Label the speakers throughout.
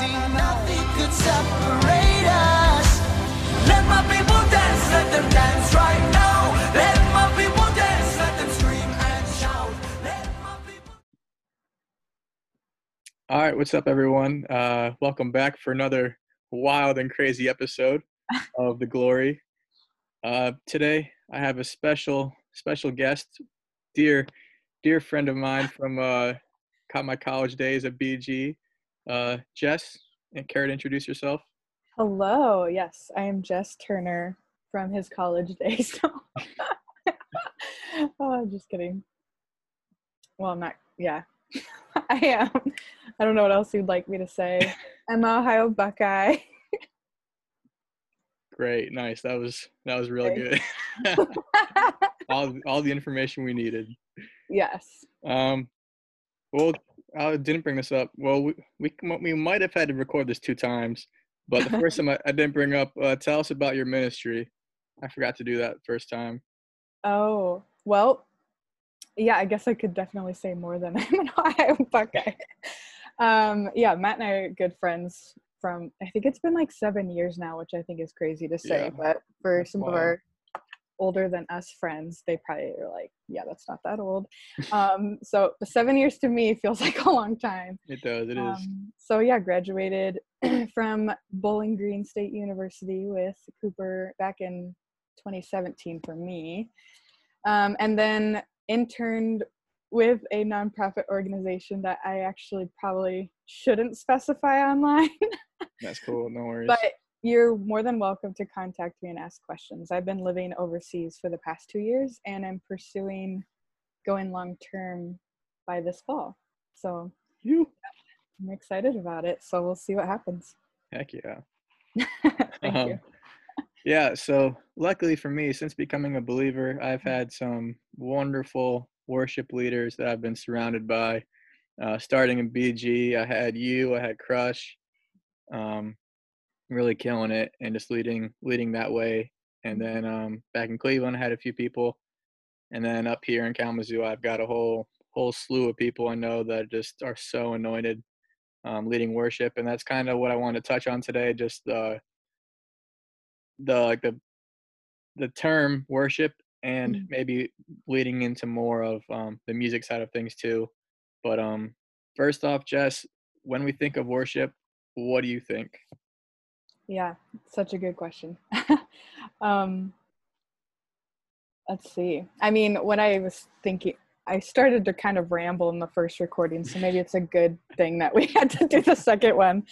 Speaker 1: see nothing could separate us. Let my people dance, let them dance right now. Let my people dance, let them scream and shout. People.
Speaker 2: All right, what's up, everyone? Uh, welcome back for another wild and crazy episode of The Glory. Uh, today, I have a special, special guest, dear, dear friend of mine from uh, my college days at BG, uh, Jess. And care to introduce yourself?
Speaker 3: Hello. Yes, I am Jess Turner from his college days. oh, I'm just kidding. Well, I'm not. Yeah, I am. I don't know what else you'd like me to say. Emma Ohio Buckeye.
Speaker 2: Great, nice. That was that was really
Speaker 3: Okay.
Speaker 2: good. all all the information we needed.
Speaker 3: yes.
Speaker 2: Um, well, I didn't bring this up. Well, we we, we might have had to record this two times, but the first time I, I didn't bring up. Uh, tell us about your ministry. I forgot to do that first time.
Speaker 3: Oh well. Yeah, I guess I could definitely say more than I'm an Ohio Buckeye. Um, yeah, Matt and I are good friends from I think it's been like seven years now, which I think is crazy to say.
Speaker 2: Yeah,
Speaker 3: but for
Speaker 2: that's
Speaker 3: some of our older than us friends, they probably are like, yeah, that's not that old. Um, so seven years to me feels like a long time.
Speaker 2: It does. It is.
Speaker 3: Um, so yeah, graduated from Bowling Green State University with Cooper back in 2017 for me, um, and then interned with a nonprofit organization that I actually probably shouldn't specify online,
Speaker 2: That's cool. No worries.
Speaker 3: but you're more than welcome to contact me and ask questions. I've been living overseas for the past two years, and I'm pursuing going long term by this fall. So
Speaker 2: you.
Speaker 3: I'm excited about it. So we'll see what happens.
Speaker 2: Heck yeah.
Speaker 3: Thank
Speaker 2: Um,
Speaker 3: you.
Speaker 2: Yeah, so luckily for me, since becoming a believer, I've had some wonderful worship leaders that I've been surrounded by. Uh, starting in BG, I had you, I had Crush, um, really killing it and just leading leading that way. And then um, back in Cleveland, I had a few people, and then up here in Kalamazoo, I've got a whole whole slew of people I know that just are so anointed, um, leading worship, and that's kind of what I want to touch on today. Just uh, the like the the term worship and
Speaker 3: Mhm.
Speaker 2: maybe leading into more of um, the music side of things too. But um, first off, Jess, when we think of worship, what do you think?
Speaker 3: Yeah, such a good question. um, let's see. I mean, when I was thinking, I started to kind of ramble in the first recording, so maybe it's a good thing that we had to do the second one.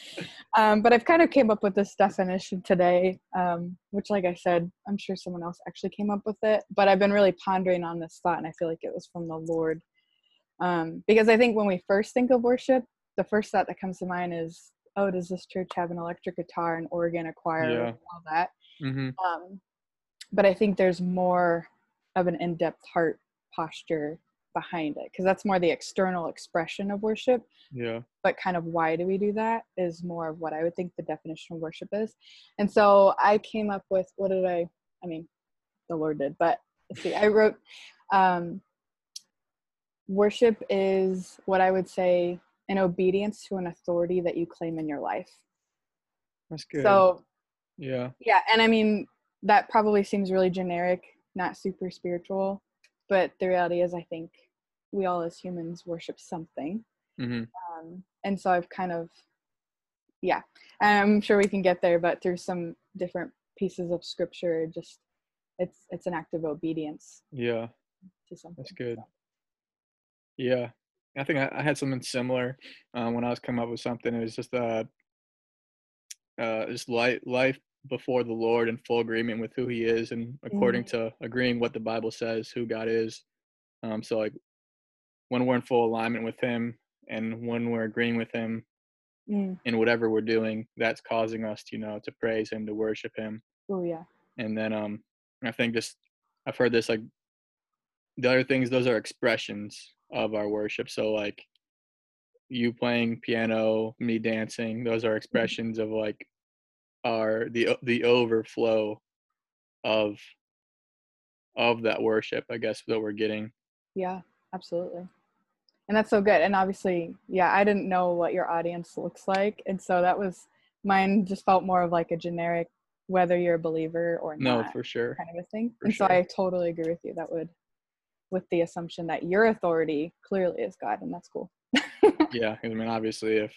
Speaker 3: Um, but I've kind of came up with this definition today, um, which, like I said, I'm sure someone else actually came up with it. But I've been really pondering on this thought, and I feel like it was from the Lord. Um, because I think when we first think of worship, the first thought that comes to mind is, oh, does this church have an electric guitar, an organ, a choir,
Speaker 2: Yeah.
Speaker 3: all that?
Speaker 2: Mm-hmm.
Speaker 3: Um, but I think there's more of an in-depth heart posture behind it because that's more the external expression of worship.
Speaker 2: Yeah.
Speaker 3: But kind of why do we do that is more of what I would think the definition of worship is. And so I came up with what did I? I mean, the Lord did, but let's see. I wrote um, worship is what I would say an obedience to an authority that you claim in your life.
Speaker 2: That's good.
Speaker 3: So
Speaker 2: yeah.
Speaker 3: yeah, and I mean that probably seems really generic, not super spiritual, but the reality is I think we all as humans worship something.
Speaker 2: Mm-hmm.
Speaker 3: Um, and so I've kind of yeah, I'm sure we can get there, but through some different pieces of scripture, just it's it's an act of obedience
Speaker 2: Yeah.
Speaker 3: to something.
Speaker 2: That's good.
Speaker 3: so.
Speaker 2: Yeah. I think I, I had something similar um, when I was coming up with something. It was just uh, uh, just life, life before the Lord in full agreement with who He is, and according
Speaker 3: Mhm.
Speaker 2: to agreeing what the Bible says, who God is. Um, so like when we're in full alignment with Him, and when we're agreeing with Him
Speaker 3: Mm.
Speaker 2: in whatever we're doing, that's causing us, you know, to praise Him, to worship Him.
Speaker 3: Oh yeah.
Speaker 2: and then um i think just i've heard this like the other things those are expressions of our worship so like you playing piano me dancing those are mm-hmm. expressions of like our the the overflow of of that worship i guess that we're getting
Speaker 3: Yeah, absolutely. and that's so good and obviously yeah i didn't know what your audience looks like and so that was mine just felt more of like a generic whether you're a believer or
Speaker 2: No,
Speaker 3: not
Speaker 2: for sure.
Speaker 3: kind of a thing
Speaker 2: for
Speaker 3: and so i totally agree with you that would with the assumption that your authority clearly is god and that's cool
Speaker 2: yeah, I mean, obviously, if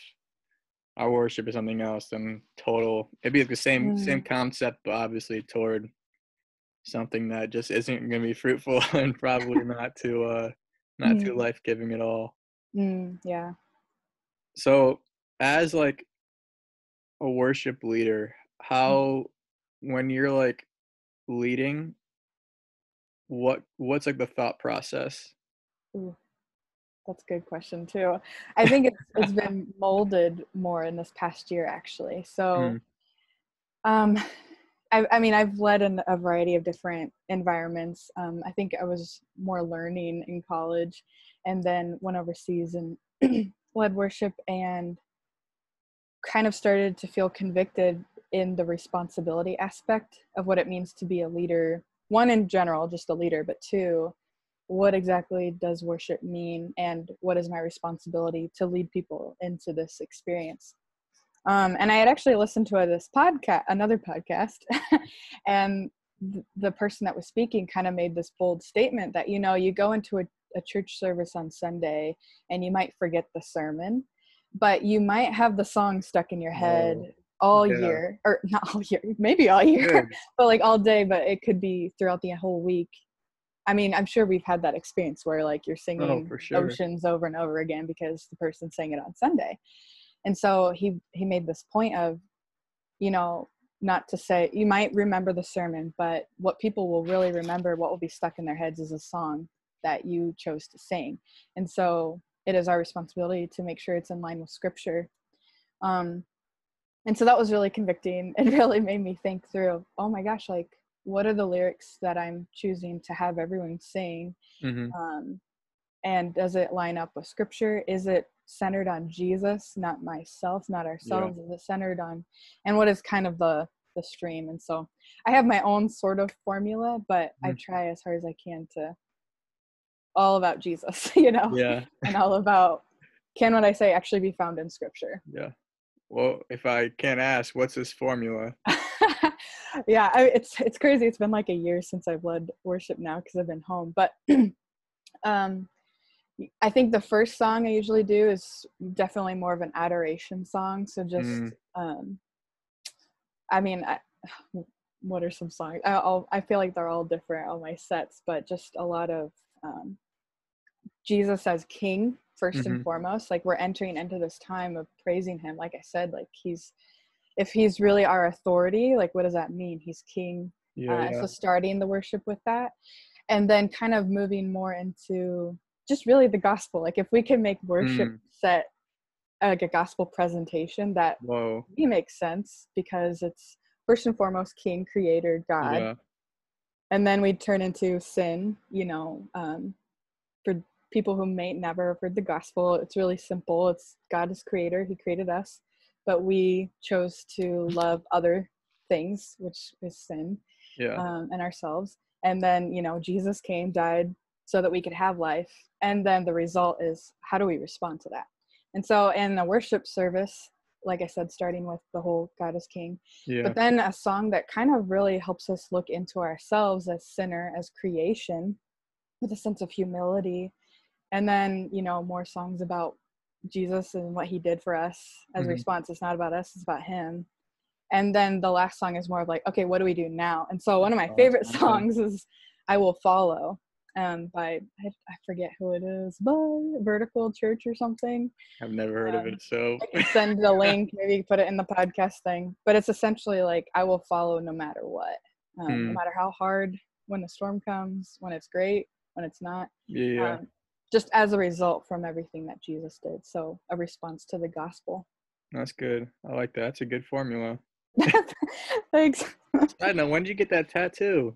Speaker 2: our worship is something else, then total it'd be the same same concept, but obviously toward something that just isn't going to be fruitful and probably not too uh not too
Speaker 3: Mm.
Speaker 2: life giving at all.
Speaker 3: mm, yeah
Speaker 2: So, as like a worship leader, how when you're like leading, what what's like the thought process?
Speaker 3: Ooh, that's a good question too. I think it's it's been molded more in this past year actually. So, um, I, I mean, I've led in a variety of different environments. Um, I think I was more learning in college, and then went overseas and led worship and kind of started to feel convicted in the responsibility aspect of what it means to be a leader. One in general, just a leader, but two, what exactly does worship mean and what is my responsibility to lead people into this experience um, and i had actually listened to this podcast another podcast and th- the person that was speaking kind of made this bold statement that you know you go into a, a church service on sunday and you might forget the sermon but you might have the song stuck in your head. All
Speaker 2: Yeah.
Speaker 3: year or not all year maybe all year
Speaker 2: Good.
Speaker 3: but like all day but it could be throughout the whole week i mean i'm sure we've had that experience where like you're singing
Speaker 2: Oh, sure.
Speaker 3: oceans over and over again because the person sang it on sunday and so he he made this point of you know not to say you might remember the sermon but what people will really remember what will be stuck in their heads is a song that you chose to sing and so it is our responsibility to make sure it's in line with scripture um and so that was really convicting it really made me think through oh my gosh like what are the lyrics that i'm choosing to have everyone sing?
Speaker 2: Hmm
Speaker 3: um, and does it line up with scripture? Is it centered on jesus not myself not ourselves? Is it centered on and what is kind of the the stream? And so i have my own sort of formula but i
Speaker 2: Mhm.
Speaker 3: try as hard as i can to all about jesus you know?
Speaker 2: Yeah,
Speaker 3: and all about can what i say actually be found in scripture?
Speaker 2: Yeah. Well, if I can't ask, what's this formula?
Speaker 3: yeah I, it's it's crazy it's been like a year since i've led worship now because i've been home but um i think the first song i usually do is definitely more of an adoration song so just
Speaker 2: Mm.
Speaker 3: um i mean I, what are some songs I, I'll, I feel like they're all different on my sets but just a lot of um jesus as king 1st and
Speaker 2: Mhm.
Speaker 3: foremost like we're entering into this time of praising him like i said like he's if he's really our authority like what does that mean he's king
Speaker 2: Yeah,
Speaker 3: uh,
Speaker 2: yeah.
Speaker 3: so starting the worship with that and then kind of moving more into just really the gospel like if we can make worship
Speaker 2: Mm.
Speaker 3: set like a gospel presentation that
Speaker 2: Whoa.
Speaker 3: really makes sense because it's first and foremost king creator god
Speaker 2: Yeah.
Speaker 3: and then we turn into sin you know um, people who may never have heard the gospel. It's really simple. It's god is creator. He created us. But we chose to love other things which is sin
Speaker 2: Yeah.
Speaker 3: um, and ourselves. And then you know jesus came died so that we could have life. And then the result is how do we respond to that? And so in the worship service like i said starting with the whole god is king
Speaker 2: yeah.
Speaker 3: but then a song that kind of really helps us look into ourselves as sinner as creation with a sense of humility and then you know more songs about jesus and what he did for us as
Speaker 2: Mhm.
Speaker 3: a response it's not about us it's about him and then the last song is more of like okay what do we do now and so one of my
Speaker 2: Oh,
Speaker 3: favorite
Speaker 2: awesome.
Speaker 3: songs is i will follow um by I, I forget who it is but vertical church or something
Speaker 2: I've never heard of
Speaker 3: um,
Speaker 2: it. So
Speaker 3: send the link. Maybe put it in the podcast thing. But it's essentially like I will follow no matter what, um, no
Speaker 2: Hmm.
Speaker 3: matter how hard. When the storm comes, when it's great, when it's not.
Speaker 2: yeah, yeah.
Speaker 3: Um, just as a result from everything that Jesus did. So a response to the gospel.
Speaker 2: That's good. I like that. That's a good formula.
Speaker 3: Thanks.
Speaker 2: I know. When did you get that tattoo?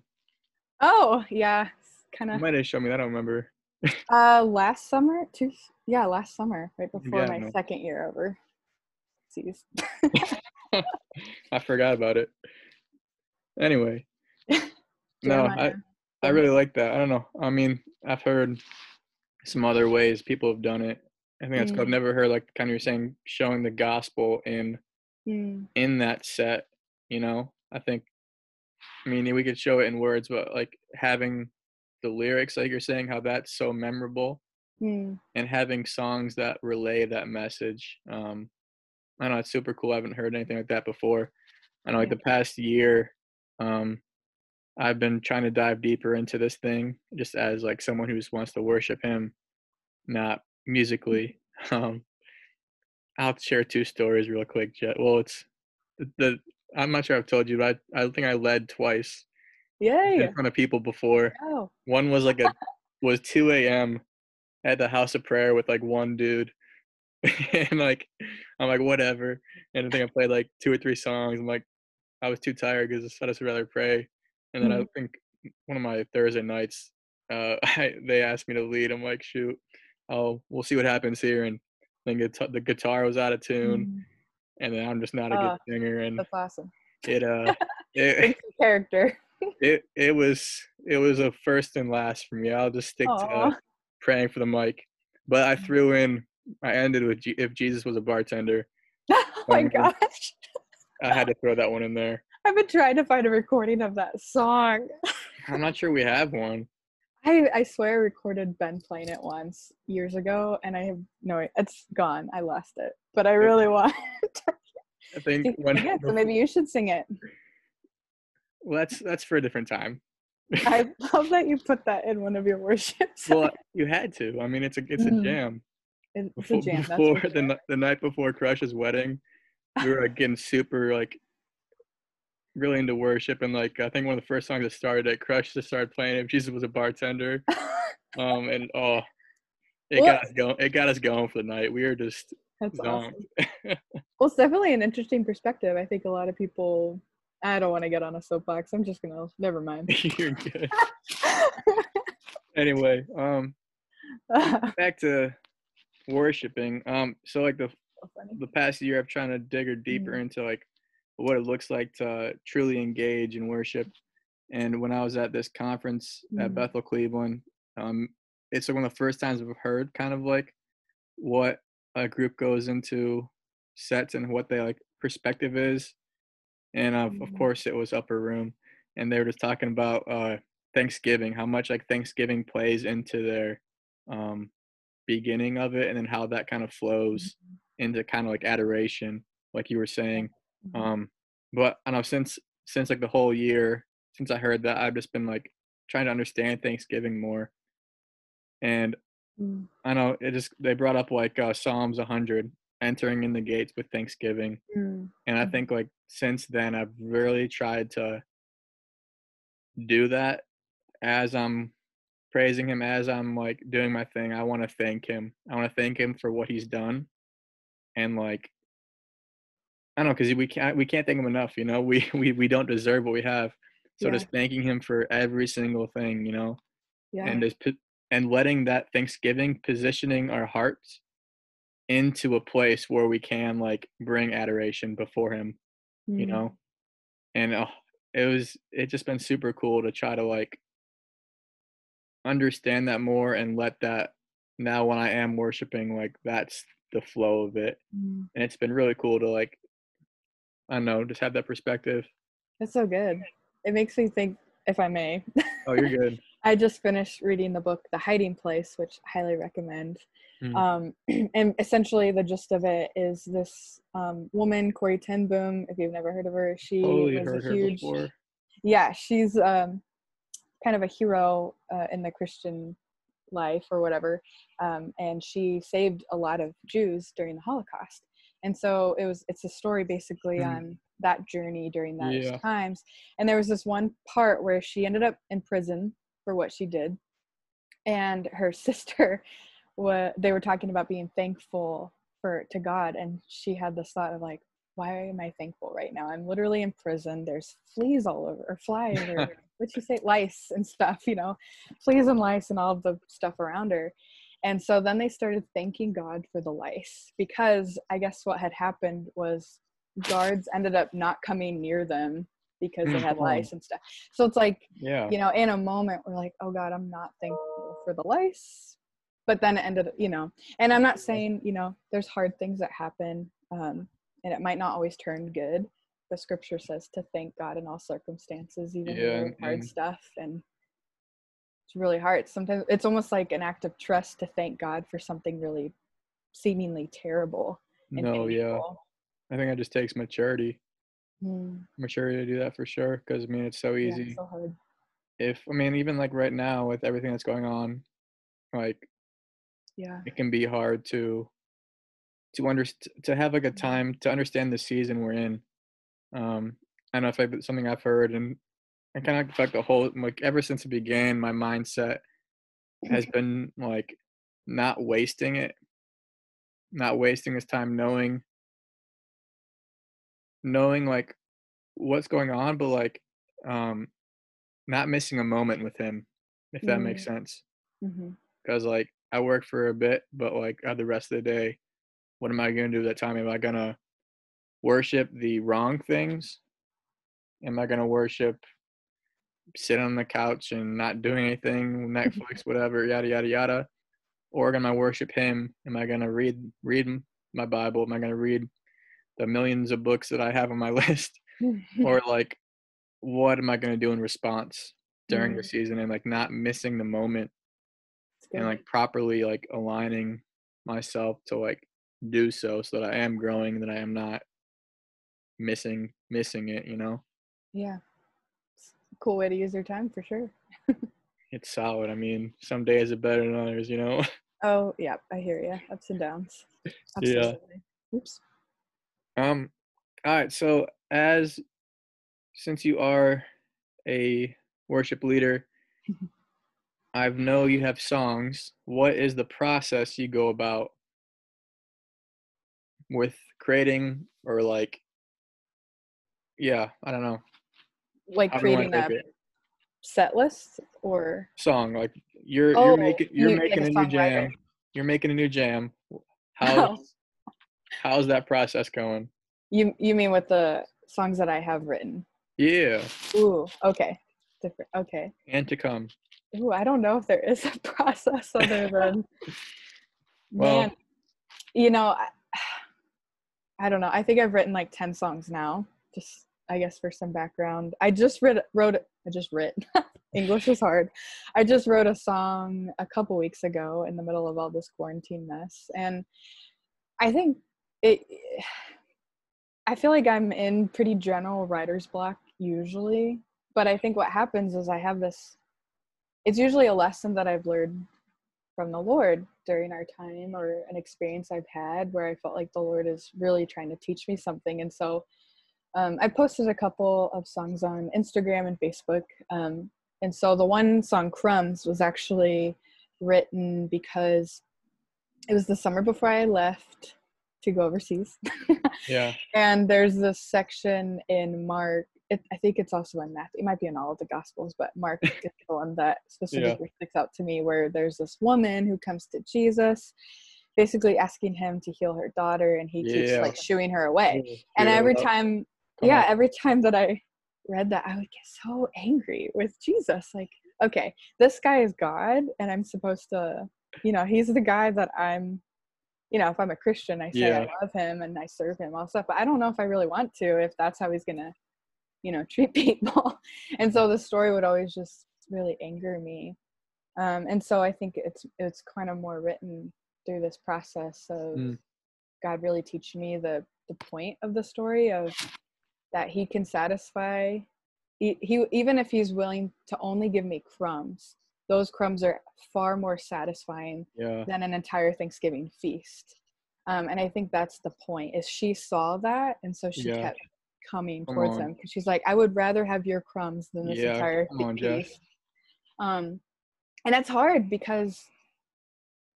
Speaker 3: Oh yeah, kind of.
Speaker 2: might have shown me. that. I don't remember.
Speaker 3: Uh, last summer, two. Yeah, last summer, right before
Speaker 2: Yeah,
Speaker 3: my
Speaker 2: no.
Speaker 3: second year over. Seas.
Speaker 2: I forgot about it. Anyway, no, I I really like that. I don't know. I mean, I've heard some other ways people have done it. I think that's cool. I've
Speaker 3: Mm.
Speaker 2: never heard like kind of you're saying showing the gospel in
Speaker 3: Mm,
Speaker 2: in that set. You know, I think. I mean, we could show it in words, but like having the lyrics, like you're saying, how that's so memorable,
Speaker 3: mm,
Speaker 2: and having songs that relay that message. Um, I know it's super cool. I haven't heard anything like that before. I know like
Speaker 3: Yeah.
Speaker 2: the past year, um, I've been trying to dive deeper into this thing, just as like someone who just wants to worship Him, not musically. Um, I'll share two stories real quick. Jet. Well, it's the, the I'm not sure I've told you, but I, I think I led twice
Speaker 3: Yay!
Speaker 2: in front of people before.
Speaker 3: Oh,
Speaker 2: One was like a was 2 a.m. at the house of prayer with like one dude, and like I'm like whatever. And I think I played like two or three songs. I'm like I was too tired because I just rather pray. And then I
Speaker 3: Mhm.
Speaker 2: think one of my Thursday nights, uh, I, they asked me to lead. I'm like shoot, oh we'll see what happens here. And then guitar, the guitar was out of tune,
Speaker 3: mm,
Speaker 2: and then I'm just not a
Speaker 3: Ah,
Speaker 2: good singer. And
Speaker 3: that's awesome.
Speaker 2: it uh it,
Speaker 3: character.
Speaker 2: it it was it was a first and last for me. I'll just stick
Speaker 3: Aw.
Speaker 2: to praying for the mic. But I threw in. I ended with G- if Jesus was a bartender.
Speaker 3: oh my
Speaker 2: Um,
Speaker 3: gosh.
Speaker 2: I had to throw that one in there.
Speaker 3: I've been trying to find a recording of that song.
Speaker 2: I'm not sure we have one.
Speaker 3: I, I swear I recorded Ben playing it once years ago, and I have no, it's gone. I lost it, but I really want.
Speaker 2: I think when
Speaker 3: it, so maybe you should sing it.
Speaker 2: well, that's that's for a different time.
Speaker 3: I love that you put that in one of your worships.
Speaker 2: Well, you had to. I mean, it's a it's a
Speaker 3: Mhm.
Speaker 2: jam.
Speaker 3: it's
Speaker 2: Before,
Speaker 3: a jam. That's
Speaker 2: before
Speaker 3: for
Speaker 2: the
Speaker 3: sure.
Speaker 2: the night before Crush's wedding, we were like, getting super like really into worship and like I think one of the first songs that started at Crush just started playing if Jesus was a bartender. Um and oh it
Speaker 3: Well-
Speaker 2: got us going it got us going for the night. We were just
Speaker 3: That's
Speaker 2: zonked.
Speaker 3: awesome. Well, it's definitely an interesting perspective. I think a lot of people. I don't want to get on a soapbox. I'm just gonna. Never mind.
Speaker 2: You're good. Anyway, um back to worshiping. Um so like the
Speaker 3: So
Speaker 2: the past year I've trying to dig her deeper
Speaker 3: Mhm.
Speaker 2: into like what it looks like to truly engage in worship. And when I was at this conference at
Speaker 3: Mhm.
Speaker 2: Bethel Cleveland, um, it's one of the first times I've heard kind of like what a group goes into sets and what their like perspective is. And of of
Speaker 3: Mhm.
Speaker 2: course it was upper room, and they were just talking about uh, Thanksgiving, how much like Thanksgiving plays into their um, beginning of it, and then how that kind of flows into kind of like adoration, like you were saying.
Speaker 3: Mhm.
Speaker 2: Um, but I know since since like the whole year since I heard that, I've just been like trying to understand Thanksgiving more. And
Speaker 3: Mm.
Speaker 2: I know it just they brought up like uh, Psalms 100, entering in the gates with Thanksgiving,
Speaker 3: Mm.
Speaker 2: and I
Speaker 3: Mhm.
Speaker 2: think like since then I've really tried to do that as I'm praising him as I'm like doing my thing. I want to thank him. I want to thank him for what he's done, and like I don't know because we can't we can't thank him enough. You know, we we we don't deserve what we have. So
Speaker 3: Yeah.
Speaker 2: just thanking him for every single thing. You know,
Speaker 3: Yeah.
Speaker 2: and just and letting that Thanksgiving positioning our hearts into a place where we can like bring adoration before him you
Speaker 3: Mm.
Speaker 2: know and uh, it was it just been super cool to try to like understand that more and let that now when i am worshiping like that's the flow of it
Speaker 3: Mm.
Speaker 2: and it's been really cool to like i don't know just have that perspective
Speaker 3: That's so good. It makes me think, if I may.
Speaker 2: oh you're good
Speaker 3: I just finished reading the book The Hiding Place, which I highly recommend.
Speaker 2: Mm.
Speaker 3: Um, and essentially, the gist of it is this um, woman, Corrie Ten Boom. If you've never heard of her, she
Speaker 2: totally
Speaker 3: was a huge, yeah, she's um, kind of a hero uh, in the Christian life or whatever. Um, and she saved a lot of Jews during the Holocaust. And so it was it's a story basically
Speaker 2: Mm.
Speaker 3: on that journey during those
Speaker 2: Yeah.
Speaker 3: times. And there was this one part where she ended up in prison for what she did. And her sister wa they were talking about being thankful for to God and she had this thought of like why am I thankful right now? I'm literally in prison. There's fleas all over, or flies, or what'd you say, lice and stuff, you know, fleas and lice and all the stuff around her. And so then they started thanking God for the lice because I guess what had happened was guards ended up not coming near them because they had
Speaker 2: Mhm.
Speaker 3: lice and stuff. So it's like,
Speaker 2: yeah.
Speaker 3: you know, in a moment, we're like, oh God, I'm not thankful for the lice. But then it ended you know and i'm not saying you know there's hard things that happen um and it might not always turn good. The scripture says to thank god in all circumstances even
Speaker 2: Yeah,
Speaker 3: hard
Speaker 2: and-
Speaker 3: stuff and really hard sometimes it's almost like an act of trust to thank god for something really seemingly terrible and
Speaker 2: No, yeah. I think it just takes maturity,
Speaker 3: Hmm,
Speaker 2: maturity to do that for sure. Because I mean, it's so
Speaker 3: yeah,
Speaker 2: easy.
Speaker 3: it's so
Speaker 2: if I mean, even like right now with everything that's going on, like
Speaker 3: yeah
Speaker 2: it can be hard to to underst to have like a time to understand the season we're in. Um, I don't know if I, something I've heard and I kind of like the whole like ever since it began, my mindset has been like not wasting it, not wasting this time knowing knowing like what's going on, but like um not missing a moment with him, if that makes sense. Because like I work for a bit, but like uh, the rest of the day, what am I gonna do with that time? Am I gonna worship the wrong things? Am I gonna worship sit on the couch and not doing anything, Netflix, whatever, yada yada yada? Or am I worship him? Am I gonna read read my Bible? Am I gonna read the millions of books that I have on my list? or like what am I gonna do in response during the
Speaker 3: Mm.
Speaker 2: season and like not missing the moment and like properly like aligning myself to like do so so that I am growing and that I am not missing missing it, you know.
Speaker 3: yeah cool way to use your time for sure
Speaker 2: It's solid. I mean, some days are better than others, you know.
Speaker 3: Oh, yeah, I hear you. Ups and downs.
Speaker 2: Yeah.
Speaker 3: Oops.
Speaker 2: Um all right, so as since you are a worship leader, I know you have songs. What is the process you go about with creating or like yeah, I don't know.
Speaker 3: Like creating a
Speaker 2: it.
Speaker 3: set list or
Speaker 2: song like you're
Speaker 3: Oh,
Speaker 2: you're making you're
Speaker 3: you-
Speaker 2: making
Speaker 3: a
Speaker 2: a new jam you're making a new jam how
Speaker 3: Oh.
Speaker 2: how's that process going
Speaker 3: you you mean with the songs that I have written?
Speaker 2: yeah
Speaker 3: Ooh, okay. Different. Okay.
Speaker 2: and to come
Speaker 3: Ooh, I don't know if there is a process other than
Speaker 2: Well-
Speaker 3: man. You know, I, I don't know. I think I've written like 10 songs now. Just I guess for some background. I just read wrote I just writ. English is hard. I just wrote a song a couple weeks ago in the middle of all this quarantine mess and I think it I feel like I'm in pretty general writer's block usually, but I think what happens is I have this it's usually a lesson that I've learned from the Lord during our time or an experience I've had where I felt like the Lord is really trying to teach me something. And so um, I posted a couple of songs on Instagram and Facebook. Um, and so the one song, Crumbs, was actually written because it was the summer before I left to go overseas.
Speaker 2: yeah
Speaker 3: and there's this section in Mark. It, I think it's also in Matthew. It might be in all of the Gospels, but Mark is the one that specifically sticks out to me. Where there's this woman who comes to Jesus, basically asking him to heal her daughter, and he keeps
Speaker 2: Yeah.
Speaker 3: like shooing her away.
Speaker 2: Dude,
Speaker 3: and every time,
Speaker 2: come
Speaker 3: yeah,
Speaker 2: on.
Speaker 3: every time that I read that, I would get so angry with Jesus. Like, okay, this guy is God, and I'm supposed to, you know, he's the guy that I'm you know, if I'm a Christian, I say
Speaker 2: Yeah.
Speaker 3: I love him and I serve him, all stuff. But I don't know if I really want to, if that's how he's gonna, you know, treat people. and so the story would always just really anger me. Um, and so I think it's it's kind of more written through this process of
Speaker 2: Mm.
Speaker 3: God really teaching me the the point of the story of that He can satisfy. He, he even if He's willing to only give me crumbs, those crumbs are far more satisfying
Speaker 2: yeah
Speaker 3: than an entire Thanksgiving feast. Um, and I think that's the point is she saw that and so she
Speaker 2: Yeah.
Speaker 3: kept coming
Speaker 2: Come
Speaker 3: towards
Speaker 2: on.
Speaker 3: him because she's like, I would rather have your crumbs than this
Speaker 2: Yeah,
Speaker 3: entire
Speaker 2: come
Speaker 3: feast. Um, and that's hard because,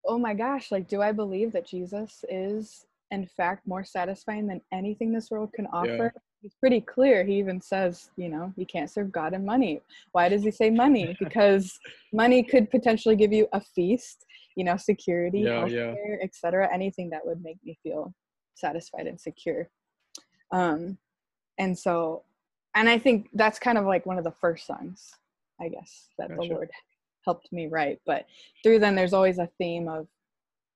Speaker 3: oh my gosh, like, do I believe that Jesus is in fact more satisfying than anything this world can offer? He's pretty clear. He even says, you know, you can't serve God and money. Why does he say money? Because money could potentially give you a feast, you know, security,
Speaker 2: Yeah, yeah.
Speaker 3: etc. Anything that would make me feel satisfied and secure. Um, and so, and I think that's kind of like one of the first songs, I guess, that the Lord helped me write. But through them, there's always a theme of,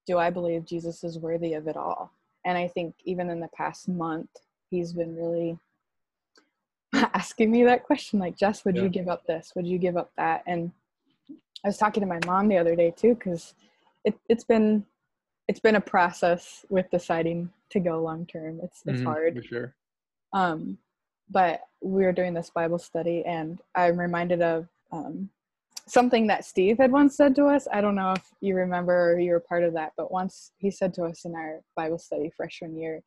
Speaker 3: do I believe Jesus is worthy of it all? And I think even in the past month, he's been really asking me that question like, Jess, would
Speaker 2: Yeah.
Speaker 3: you give up this? Would you give up that? And I was talking to my mom the other day too, because it, it's been it's been a process with deciding to go long term. It's it's
Speaker 2: Mhm,
Speaker 3: hard.
Speaker 2: for sure.
Speaker 3: Um, but we were doing this Bible study, and I'm reminded of um, something that Steve had once said to us. I don't know if you remember or you were part of that, but once he said to us in our Bible study freshman year,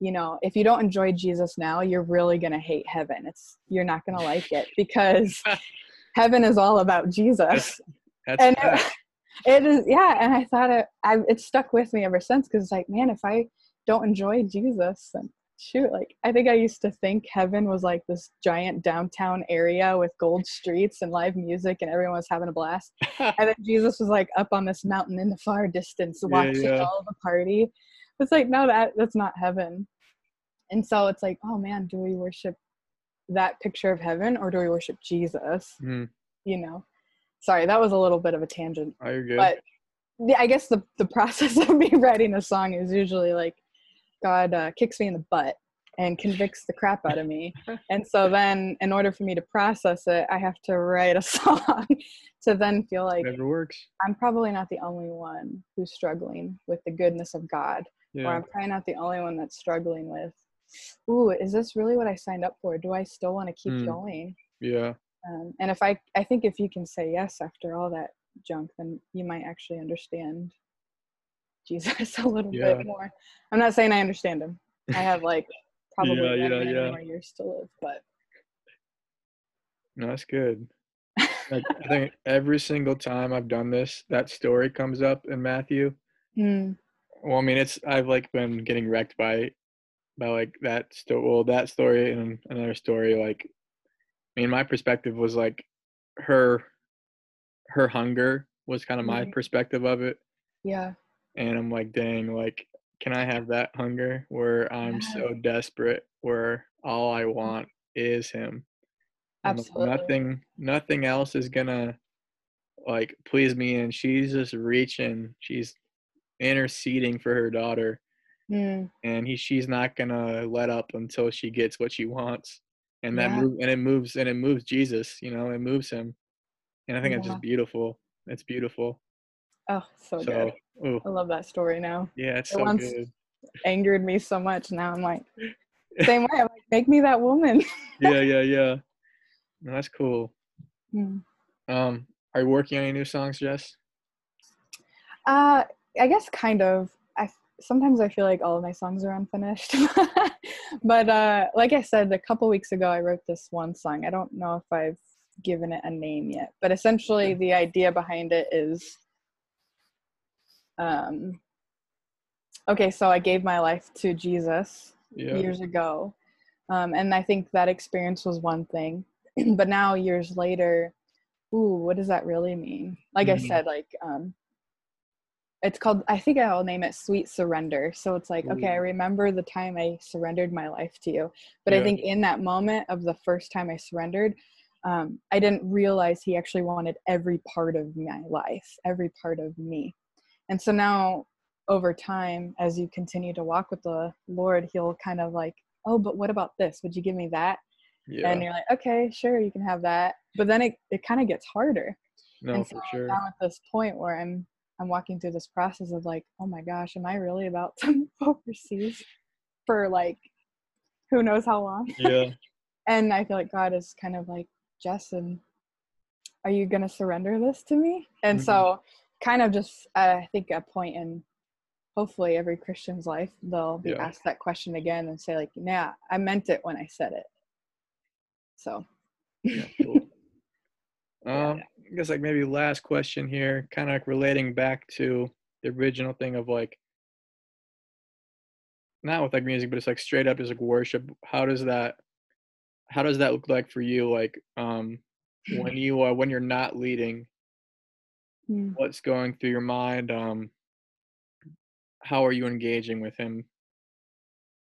Speaker 3: you know, if you don't enjoy Jesus now, you're really gonna hate heaven. It's you're not gonna like it because heaven is all about Jesus
Speaker 2: That's
Speaker 3: and it, it is yeah and i thought it I, it stuck with me ever since because it's like man if i don't enjoy jesus then shoot like i think i used to think heaven was like this giant downtown area with gold streets and live music and everyone was having a blast and then jesus was like up on this mountain in the far distance
Speaker 2: Yeah,
Speaker 3: watching
Speaker 2: yeah.
Speaker 3: all the party it's like no that that's not heaven. And so it's like oh man do we worship that picture of heaven or do we worship jesus?
Speaker 2: Mm,
Speaker 3: you know? Sorry that was a little bit of a tangent.
Speaker 2: Oh, you're good.
Speaker 3: but I guess the the process of me writing a song is usually like God uh, kicks me in the butt and convicts the crap out of me, and so then in order for me to process it, I have to write a song to then feel like
Speaker 2: works.
Speaker 3: I'm probably not the only one who's struggling with the goodness of God, or I'm probably not the only one that's struggling with, ooh, is this really what I signed up for? Do I still want to keep
Speaker 2: Mm.
Speaker 3: going?
Speaker 2: Yeah.
Speaker 3: Um, and if I, I think if you can say yes after all that junk, then you might actually understand Jesus a little
Speaker 2: Yeah.
Speaker 3: bit more. I'm not saying I understand him. I have like probably
Speaker 2: Yeah, yeah, yeah.
Speaker 3: more years to live, but
Speaker 2: No, that's good. Like, I think every single time I've done this, that story comes up in Matthew.
Speaker 3: mm,
Speaker 2: Well, I mean, it's I've like been getting wrecked by, by like that sto- Well, that story and another story. Like, I mean, my perspective was like, her, her hunger was kind of my
Speaker 3: Mhm.
Speaker 2: perspective of it,
Speaker 3: yeah,
Speaker 2: and I'm like, dang, like, can I have that hunger where I'm
Speaker 3: Yeah.
Speaker 2: so desperate, where all I want is him. and, like,
Speaker 3: Absolutely.
Speaker 2: Nothing, nothing else is gonna like please me. And she's just reaching. She's interceding for her daughter,
Speaker 3: mm,
Speaker 2: and he, she's not gonna let up until she gets what she wants. And that
Speaker 3: Yeah.
Speaker 2: move, and it moves, and it moves Jesus. You know, it moves him. And I think it's just beautiful. It's beautiful.
Speaker 3: oh, so,
Speaker 2: So,
Speaker 3: good.
Speaker 2: oh
Speaker 3: I love that story now.
Speaker 2: yeah, it's
Speaker 3: It
Speaker 2: so
Speaker 3: once-
Speaker 2: good.
Speaker 3: Angered me so much. Now I'm like, same way. I'm like, make me that woman.
Speaker 2: Yeah, yeah, yeah. No, that's cool.
Speaker 3: Mm.
Speaker 2: Um, are you working on any new songs, Jess?
Speaker 3: Uh, I guess kind of. I sometimes I feel like all of my songs are unfinished, but uh, like I said a couple weeks ago, I wrote this one song. I don't know if I've given it a name yet, but essentially the idea behind it is, um, okay, so I gave my life to Jesus
Speaker 2: Yeah.
Speaker 3: years ago, um, and I think that experience was one thing, but now years later, ooh, what does that really mean? Like I
Speaker 2: Mhm.
Speaker 3: said, like um, it's called i think i'll name it sweet surrender. So it's like okay i remember the time i surrendered my life to you. But i think in that moment of the first time i surrendered um, i didn't realize he actually wanted every part of my life every part of me. And so now over time as you continue to walk with the lord he'll kind of like oh but what about this? Would you give me that?
Speaker 2: Yeah.
Speaker 3: and you're like okay sure you can have that. But then it, it kind of gets harder.
Speaker 2: No,
Speaker 3: and
Speaker 2: for
Speaker 3: so
Speaker 2: sure.
Speaker 3: now at this point where I'm I'm walking through this process of like, oh my gosh, am I really about to move overseas for like who knows how long?
Speaker 2: Yeah.
Speaker 3: And I feel like God is kind of like, Justin, are you gonna surrender this to me? And
Speaker 2: Mhm.
Speaker 3: so kind of just uh, I think a point in hopefully every Christian's life, they'll be
Speaker 2: Yeah.
Speaker 3: asked that question again and say, like, yeah, I meant it when I said it. So
Speaker 2: Yeah, cool.
Speaker 3: Yeah.
Speaker 2: I guess like maybe last question here, kind of like relating back to the original thing of like, not with like music, but it's like straight up is like worship. How does that, how does that look like for you? Like, um, when you are when you're not leading,
Speaker 3: mm.
Speaker 2: what's going through your mind? Um, how are you engaging with him?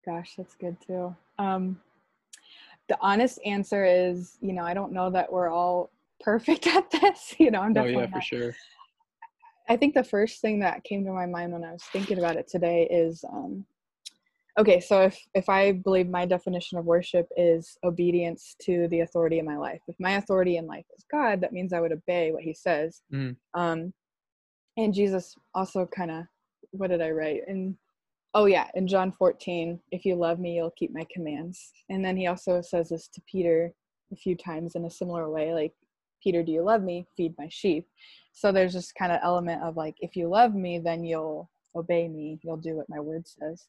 Speaker 3: Gosh, that's good too. Um, the honest answer is, you know, I don't know that we're all perfect at this. You know, I'm
Speaker 2: Oh
Speaker 3: definitely
Speaker 2: yeah, for
Speaker 3: not.
Speaker 2: sure.
Speaker 3: I think the first thing that came to my mind when I was thinking about it today is um, okay, so if, if I believe my definition of worship is obedience to the authority in my life, if my authority in life is God, that means I would obey what he says.
Speaker 2: Mm.
Speaker 3: Um, and Jesus also kind of, what did I write? And oh, yeah, in John 14, if you love me, you'll keep my commands. And then he also says this to Peter a few times in a similar way like, Peter, do you love me? Feed my sheep so there's this kind of element of like if you love me then you'll obey me you'll do what my word says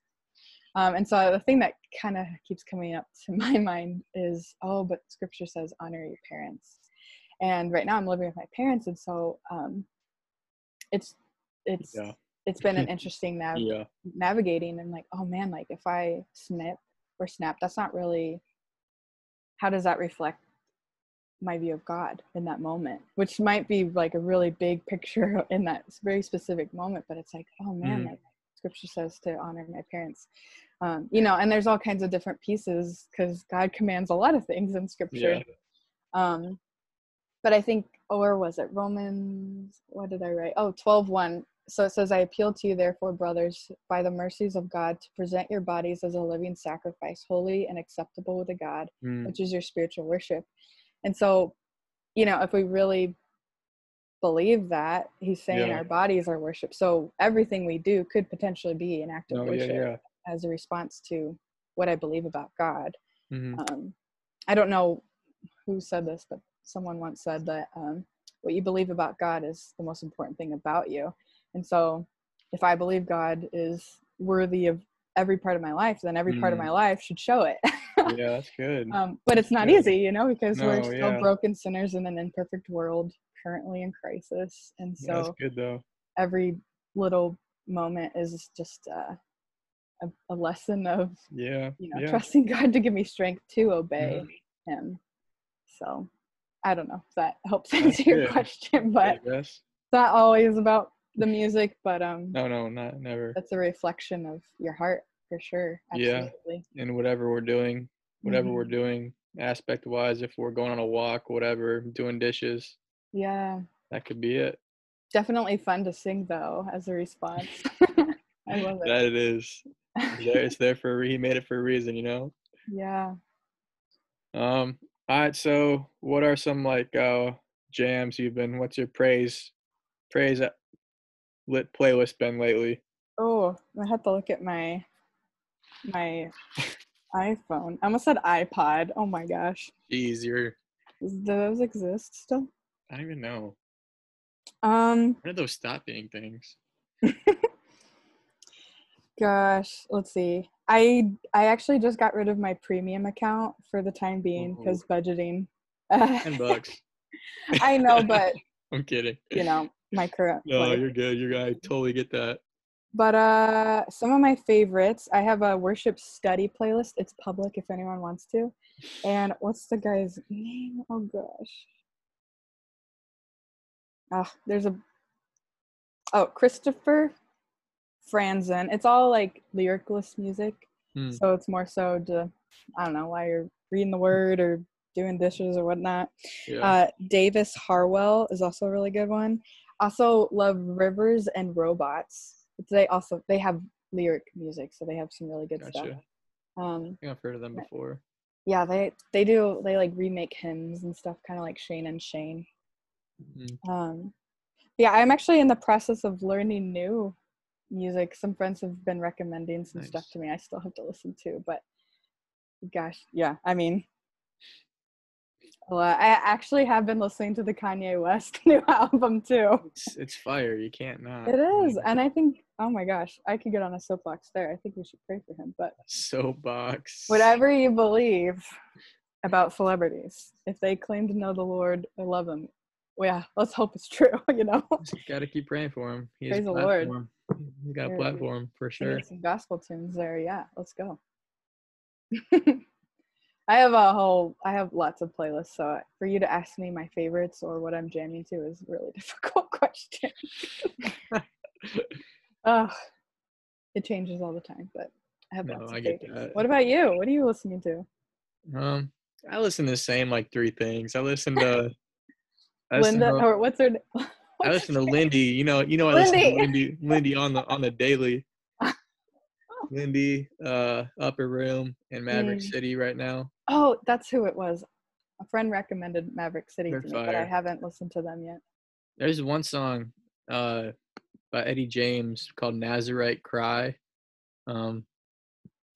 Speaker 3: um, and so the thing that kind of keeps coming up to my mind is oh but scripture says honor your parents and right now i'm living with my parents and so um, it's it's
Speaker 2: Yeah.
Speaker 3: it's been an interesting nav-
Speaker 2: Yeah.
Speaker 3: navigating and like oh man like if i snip or snap that's not really how does that reflect my view of god in that moment which might be like a really big picture in that very specific moment but it's like oh man
Speaker 2: Mm.
Speaker 3: like scripture says to honor my parents um, you know and there's all kinds of different pieces because god commands a lot of things in scripture
Speaker 2: Yeah.
Speaker 3: um but i think or was it romans what did i write oh 12 1 so it says i appeal to you therefore brothers by the mercies of god to present your bodies as a living sacrifice holy and acceptable to god
Speaker 2: Mm.
Speaker 3: which is your spiritual worship and so you know if we really believe that he's saying
Speaker 2: Yeah.
Speaker 3: our bodies are worship so everything we do could potentially be an act of
Speaker 2: Oh
Speaker 3: worship
Speaker 2: yeah.
Speaker 3: as a response to what i believe about god
Speaker 2: hmm
Speaker 3: um, I don't know who said this, but someone once said that um, what you believe about God is the most important thing about you. And so, if I believe God is worthy of every part of my life, then every part of
Speaker 2: Mm.
Speaker 3: my life should show it.
Speaker 2: Yeah, that's good.
Speaker 3: um, but it's not
Speaker 2: Good.
Speaker 3: easy, you know, because we're still
Speaker 2: yeah.
Speaker 3: broken sinners in an imperfect world, currently in crisis. And
Speaker 2: yeah, that's
Speaker 3: so,
Speaker 2: good though.
Speaker 3: every little moment is just uh, a, a lesson of
Speaker 2: Yeah.
Speaker 3: you know
Speaker 2: yeah.
Speaker 3: trusting god to give me strength to obey him so i don't know if that helps answer your question but it's not always about the music but um
Speaker 2: No, no, not never.
Speaker 3: that's a reflection of your heart for sure
Speaker 2: Yeah.
Speaker 3: absolutely
Speaker 2: In whatever we're doing, whatever we're
Speaker 3: Mhm.
Speaker 2: doing, aspect wise, if we're going on a walk, whatever, doing dishes,
Speaker 3: yeah
Speaker 2: that could be it.
Speaker 3: definitely fun to sing though as a response i love it
Speaker 2: That it is. It's there, for he made it for a reason, you know.
Speaker 3: yeah
Speaker 2: Um. All right. So, what are some like uh jams you've been? What's your praise praise uh, lit playlist been lately?
Speaker 3: oh i have to look at my my iphone i almost said ipod oh my gosh
Speaker 2: Jeez, you're.
Speaker 3: do those exist still
Speaker 2: I don't even know.
Speaker 3: um
Speaker 2: When did those stop being things?
Speaker 3: Gosh, let's see. I I actually just got rid of my premium account for the time being because budgeting.
Speaker 2: Ten bucks.
Speaker 3: I know, but
Speaker 2: I'm kidding.
Speaker 3: you know my current.
Speaker 2: No,
Speaker 3: life.
Speaker 2: you're good. You're I totally get that.
Speaker 3: But uh, some of my favorites. I have a worship study playlist. It's public if anyone wants to. And what's the guy's name? Oh gosh. Ah, there's a. Oh, Christopher Franzen. It's all like lyricless music.
Speaker 2: Hmm.
Speaker 3: So it's more so to, I don't know, why you're reading the word or doing dishes or whatnot.
Speaker 2: Yeah.
Speaker 3: Uh, Davis Harwell is also a really good one. Also love Rivers and Robots. They also they have lyric music, so they have some really good stuff. Um,
Speaker 2: I think I've heard of them before.
Speaker 3: yeah, they they do they like remake hymns and stuff, kind of like Shane and Shane.
Speaker 2: Mhm.
Speaker 3: Um, yeah, I'm actually in the process of learning new music. Some friends have been recommending some stuff to me. I still have to listen to, but gosh, yeah, I mean, well, I actually have been listening to the Kanye West new album too.
Speaker 2: It's it's fire. You can't not.
Speaker 3: It is, and I think, oh my gosh, I could get on a soapbox there. I think we should pray for him. But
Speaker 2: soapbox.
Speaker 3: whatever you believe about celebrities, if they claim to know the Lord or love Him, well, yeah, let's hope it's true. You know,
Speaker 2: Got to keep praying for him. He
Speaker 3: Praise the Lord.
Speaker 2: He's got a platform for sure.
Speaker 3: some gospel tunes there. Yeah, let's go. I have a whole, I have lots of playlists. So for you to ask me my favorites or what I'm jamming to is a really difficult question. Ugh, it changes all the time, but I have
Speaker 2: No,
Speaker 3: lots of
Speaker 2: I
Speaker 3: favorites. What about you? What are you listening to?
Speaker 2: Um, I listen to the same like three things. I listen to I listen
Speaker 3: Linda,
Speaker 2: to,
Speaker 3: or what's her name?
Speaker 2: I listen to Lindy. You know, you know, I listen to Lindy, Lindy on the on the daily. Lindy, uh, Upper Room, and Maverick
Speaker 3: Mm.
Speaker 2: City right now.
Speaker 3: Oh, that's who it was. A friend recommended Maverick City
Speaker 2: They're
Speaker 3: to me, but I haven't listened to them yet.
Speaker 2: There's one song uh, by Eddie James called Nazarite Cry. Um,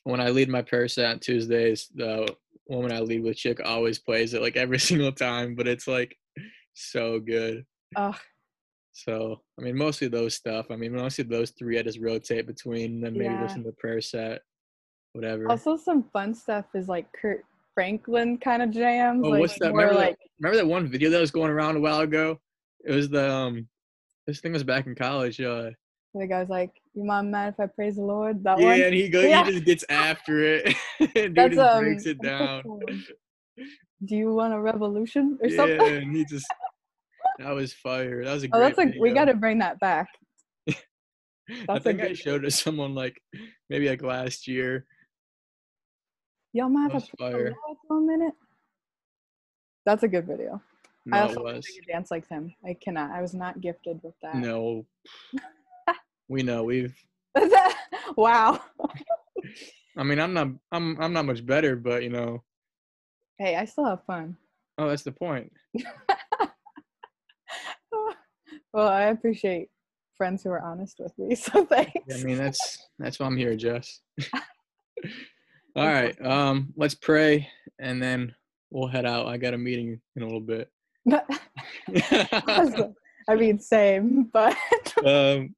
Speaker 2: when I lead my prayer set on Tuesdays, the woman I lead with chick always plays it like every single time, but it's like so good.
Speaker 3: Ugh,
Speaker 2: So I mean, mostly those stuff. I mean, mostly those three. I just rotate between them. Maybe
Speaker 3: Yeah.
Speaker 2: listen to the prayer set, whatever.
Speaker 3: Also, some fun stuff is like Kirk Franklin kind of jams.
Speaker 2: oh,
Speaker 3: like
Speaker 2: what's that? Remember
Speaker 3: like
Speaker 2: that? Remember that one video that was going around a while ago? It was the um, this thing was back in college. Uh,
Speaker 3: the guy's like, "You mom mad if I praise the Lord?" That
Speaker 2: yeah,
Speaker 3: one.
Speaker 2: and he goes,
Speaker 3: Yeah.
Speaker 2: he just gets after it. Dude
Speaker 3: That's, um,
Speaker 2: breaks it down.
Speaker 3: Do you want a revolution or
Speaker 2: Yeah,
Speaker 3: something?
Speaker 2: and he just that was fire. That was a
Speaker 3: Oh, that's like we got to bring that back.
Speaker 2: I
Speaker 3: that's a
Speaker 2: think I showed it to someone like maybe like last year.
Speaker 3: Y'all might
Speaker 2: have
Speaker 3: if
Speaker 2: was
Speaker 3: I praise the
Speaker 2: fire.
Speaker 3: Lord for a minute? That's a good video. I also
Speaker 2: was.
Speaker 3: I dance like him. I cannot. I was not gifted with that.
Speaker 2: No. we know we've.
Speaker 3: wow.
Speaker 2: I mean, I'm not. I'm. I'm not much better, but you know.
Speaker 3: Hey, I still have fun.
Speaker 2: Oh, that's the point.
Speaker 3: well, I appreciate friends who are honest with me. So thanks.
Speaker 2: I mean, that's that's why I'm here, Jess. All right. Um, let's pray, and then we'll head out. I got a meeting in a little bit.
Speaker 3: I mean, same, but
Speaker 2: um,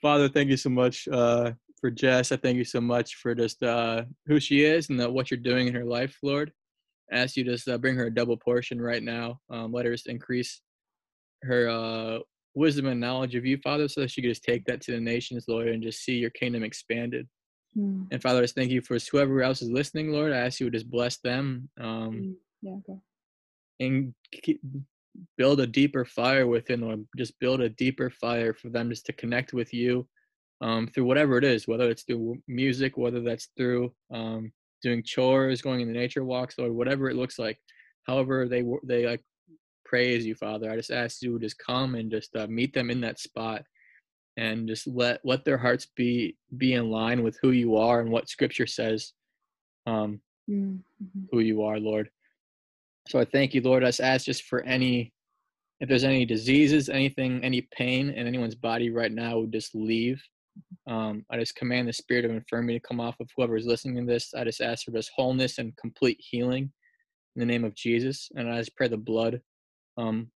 Speaker 2: Father, thank you so much uh, for Jess. I thank you so much for just uh, who she is and uh, what you're doing in her life, Lord. I ask you to just uh, bring her a double portion right now. Um, let her just increase her uh, wisdom and knowledge of you, Father, so that she could just take that to the nations, Lord, and just see your kingdom expanded.
Speaker 3: Hmm,
Speaker 2: And Father, I just thank you for whoever else is listening, Lord. I ask you to just bless them um,
Speaker 3: hmm, yeah, okay.
Speaker 2: and keep, build a deeper fire within them. Just build a deeper fire for them just to connect with you um, through whatever it is, whether it's through music, whether that's through um, doing chores, going in the nature walks, or whatever it looks like. However, they they like praise you, Father. I just ask you to just come and just uh, meet them in that spot, and just let let their hearts be be in line with who you are and what Scripture says. Um,
Speaker 3: Hmm, mhm.
Speaker 2: who you are, Lord. So I thank you, Lord. I just ask just for any, if there's any diseases, anything, any pain in anyone's body right now, would just leave. Um, I just command the spirit of infirmity to come off of whoever's listening to this. I just ask for just wholeness and complete healing in the name of Jesus. And I just pray the blood um,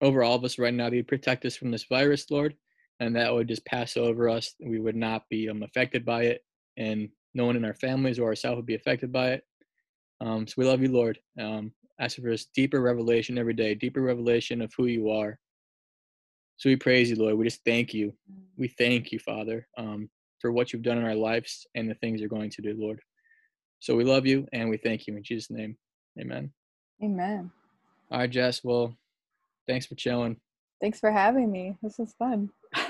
Speaker 2: over all of us right now. That you protect us from this virus, Lord, and that would just pass over us. We would not be um, affected by it, and no one in our families or ourselves would be affected by it. Um, so we love you, Lord. Um, ask for us deeper revelation every day, deeper revelation of who you are. So we praise you, Lord. We just thank you. We thank you, Father, um, for what you've done in our lives and the things you're going to do, Lord. So we love you and we thank you in Jesus' name. Amen.
Speaker 3: Amen.
Speaker 2: All right, Jess. Well, thanks for chilling.
Speaker 3: Thanks for having me. This was fun.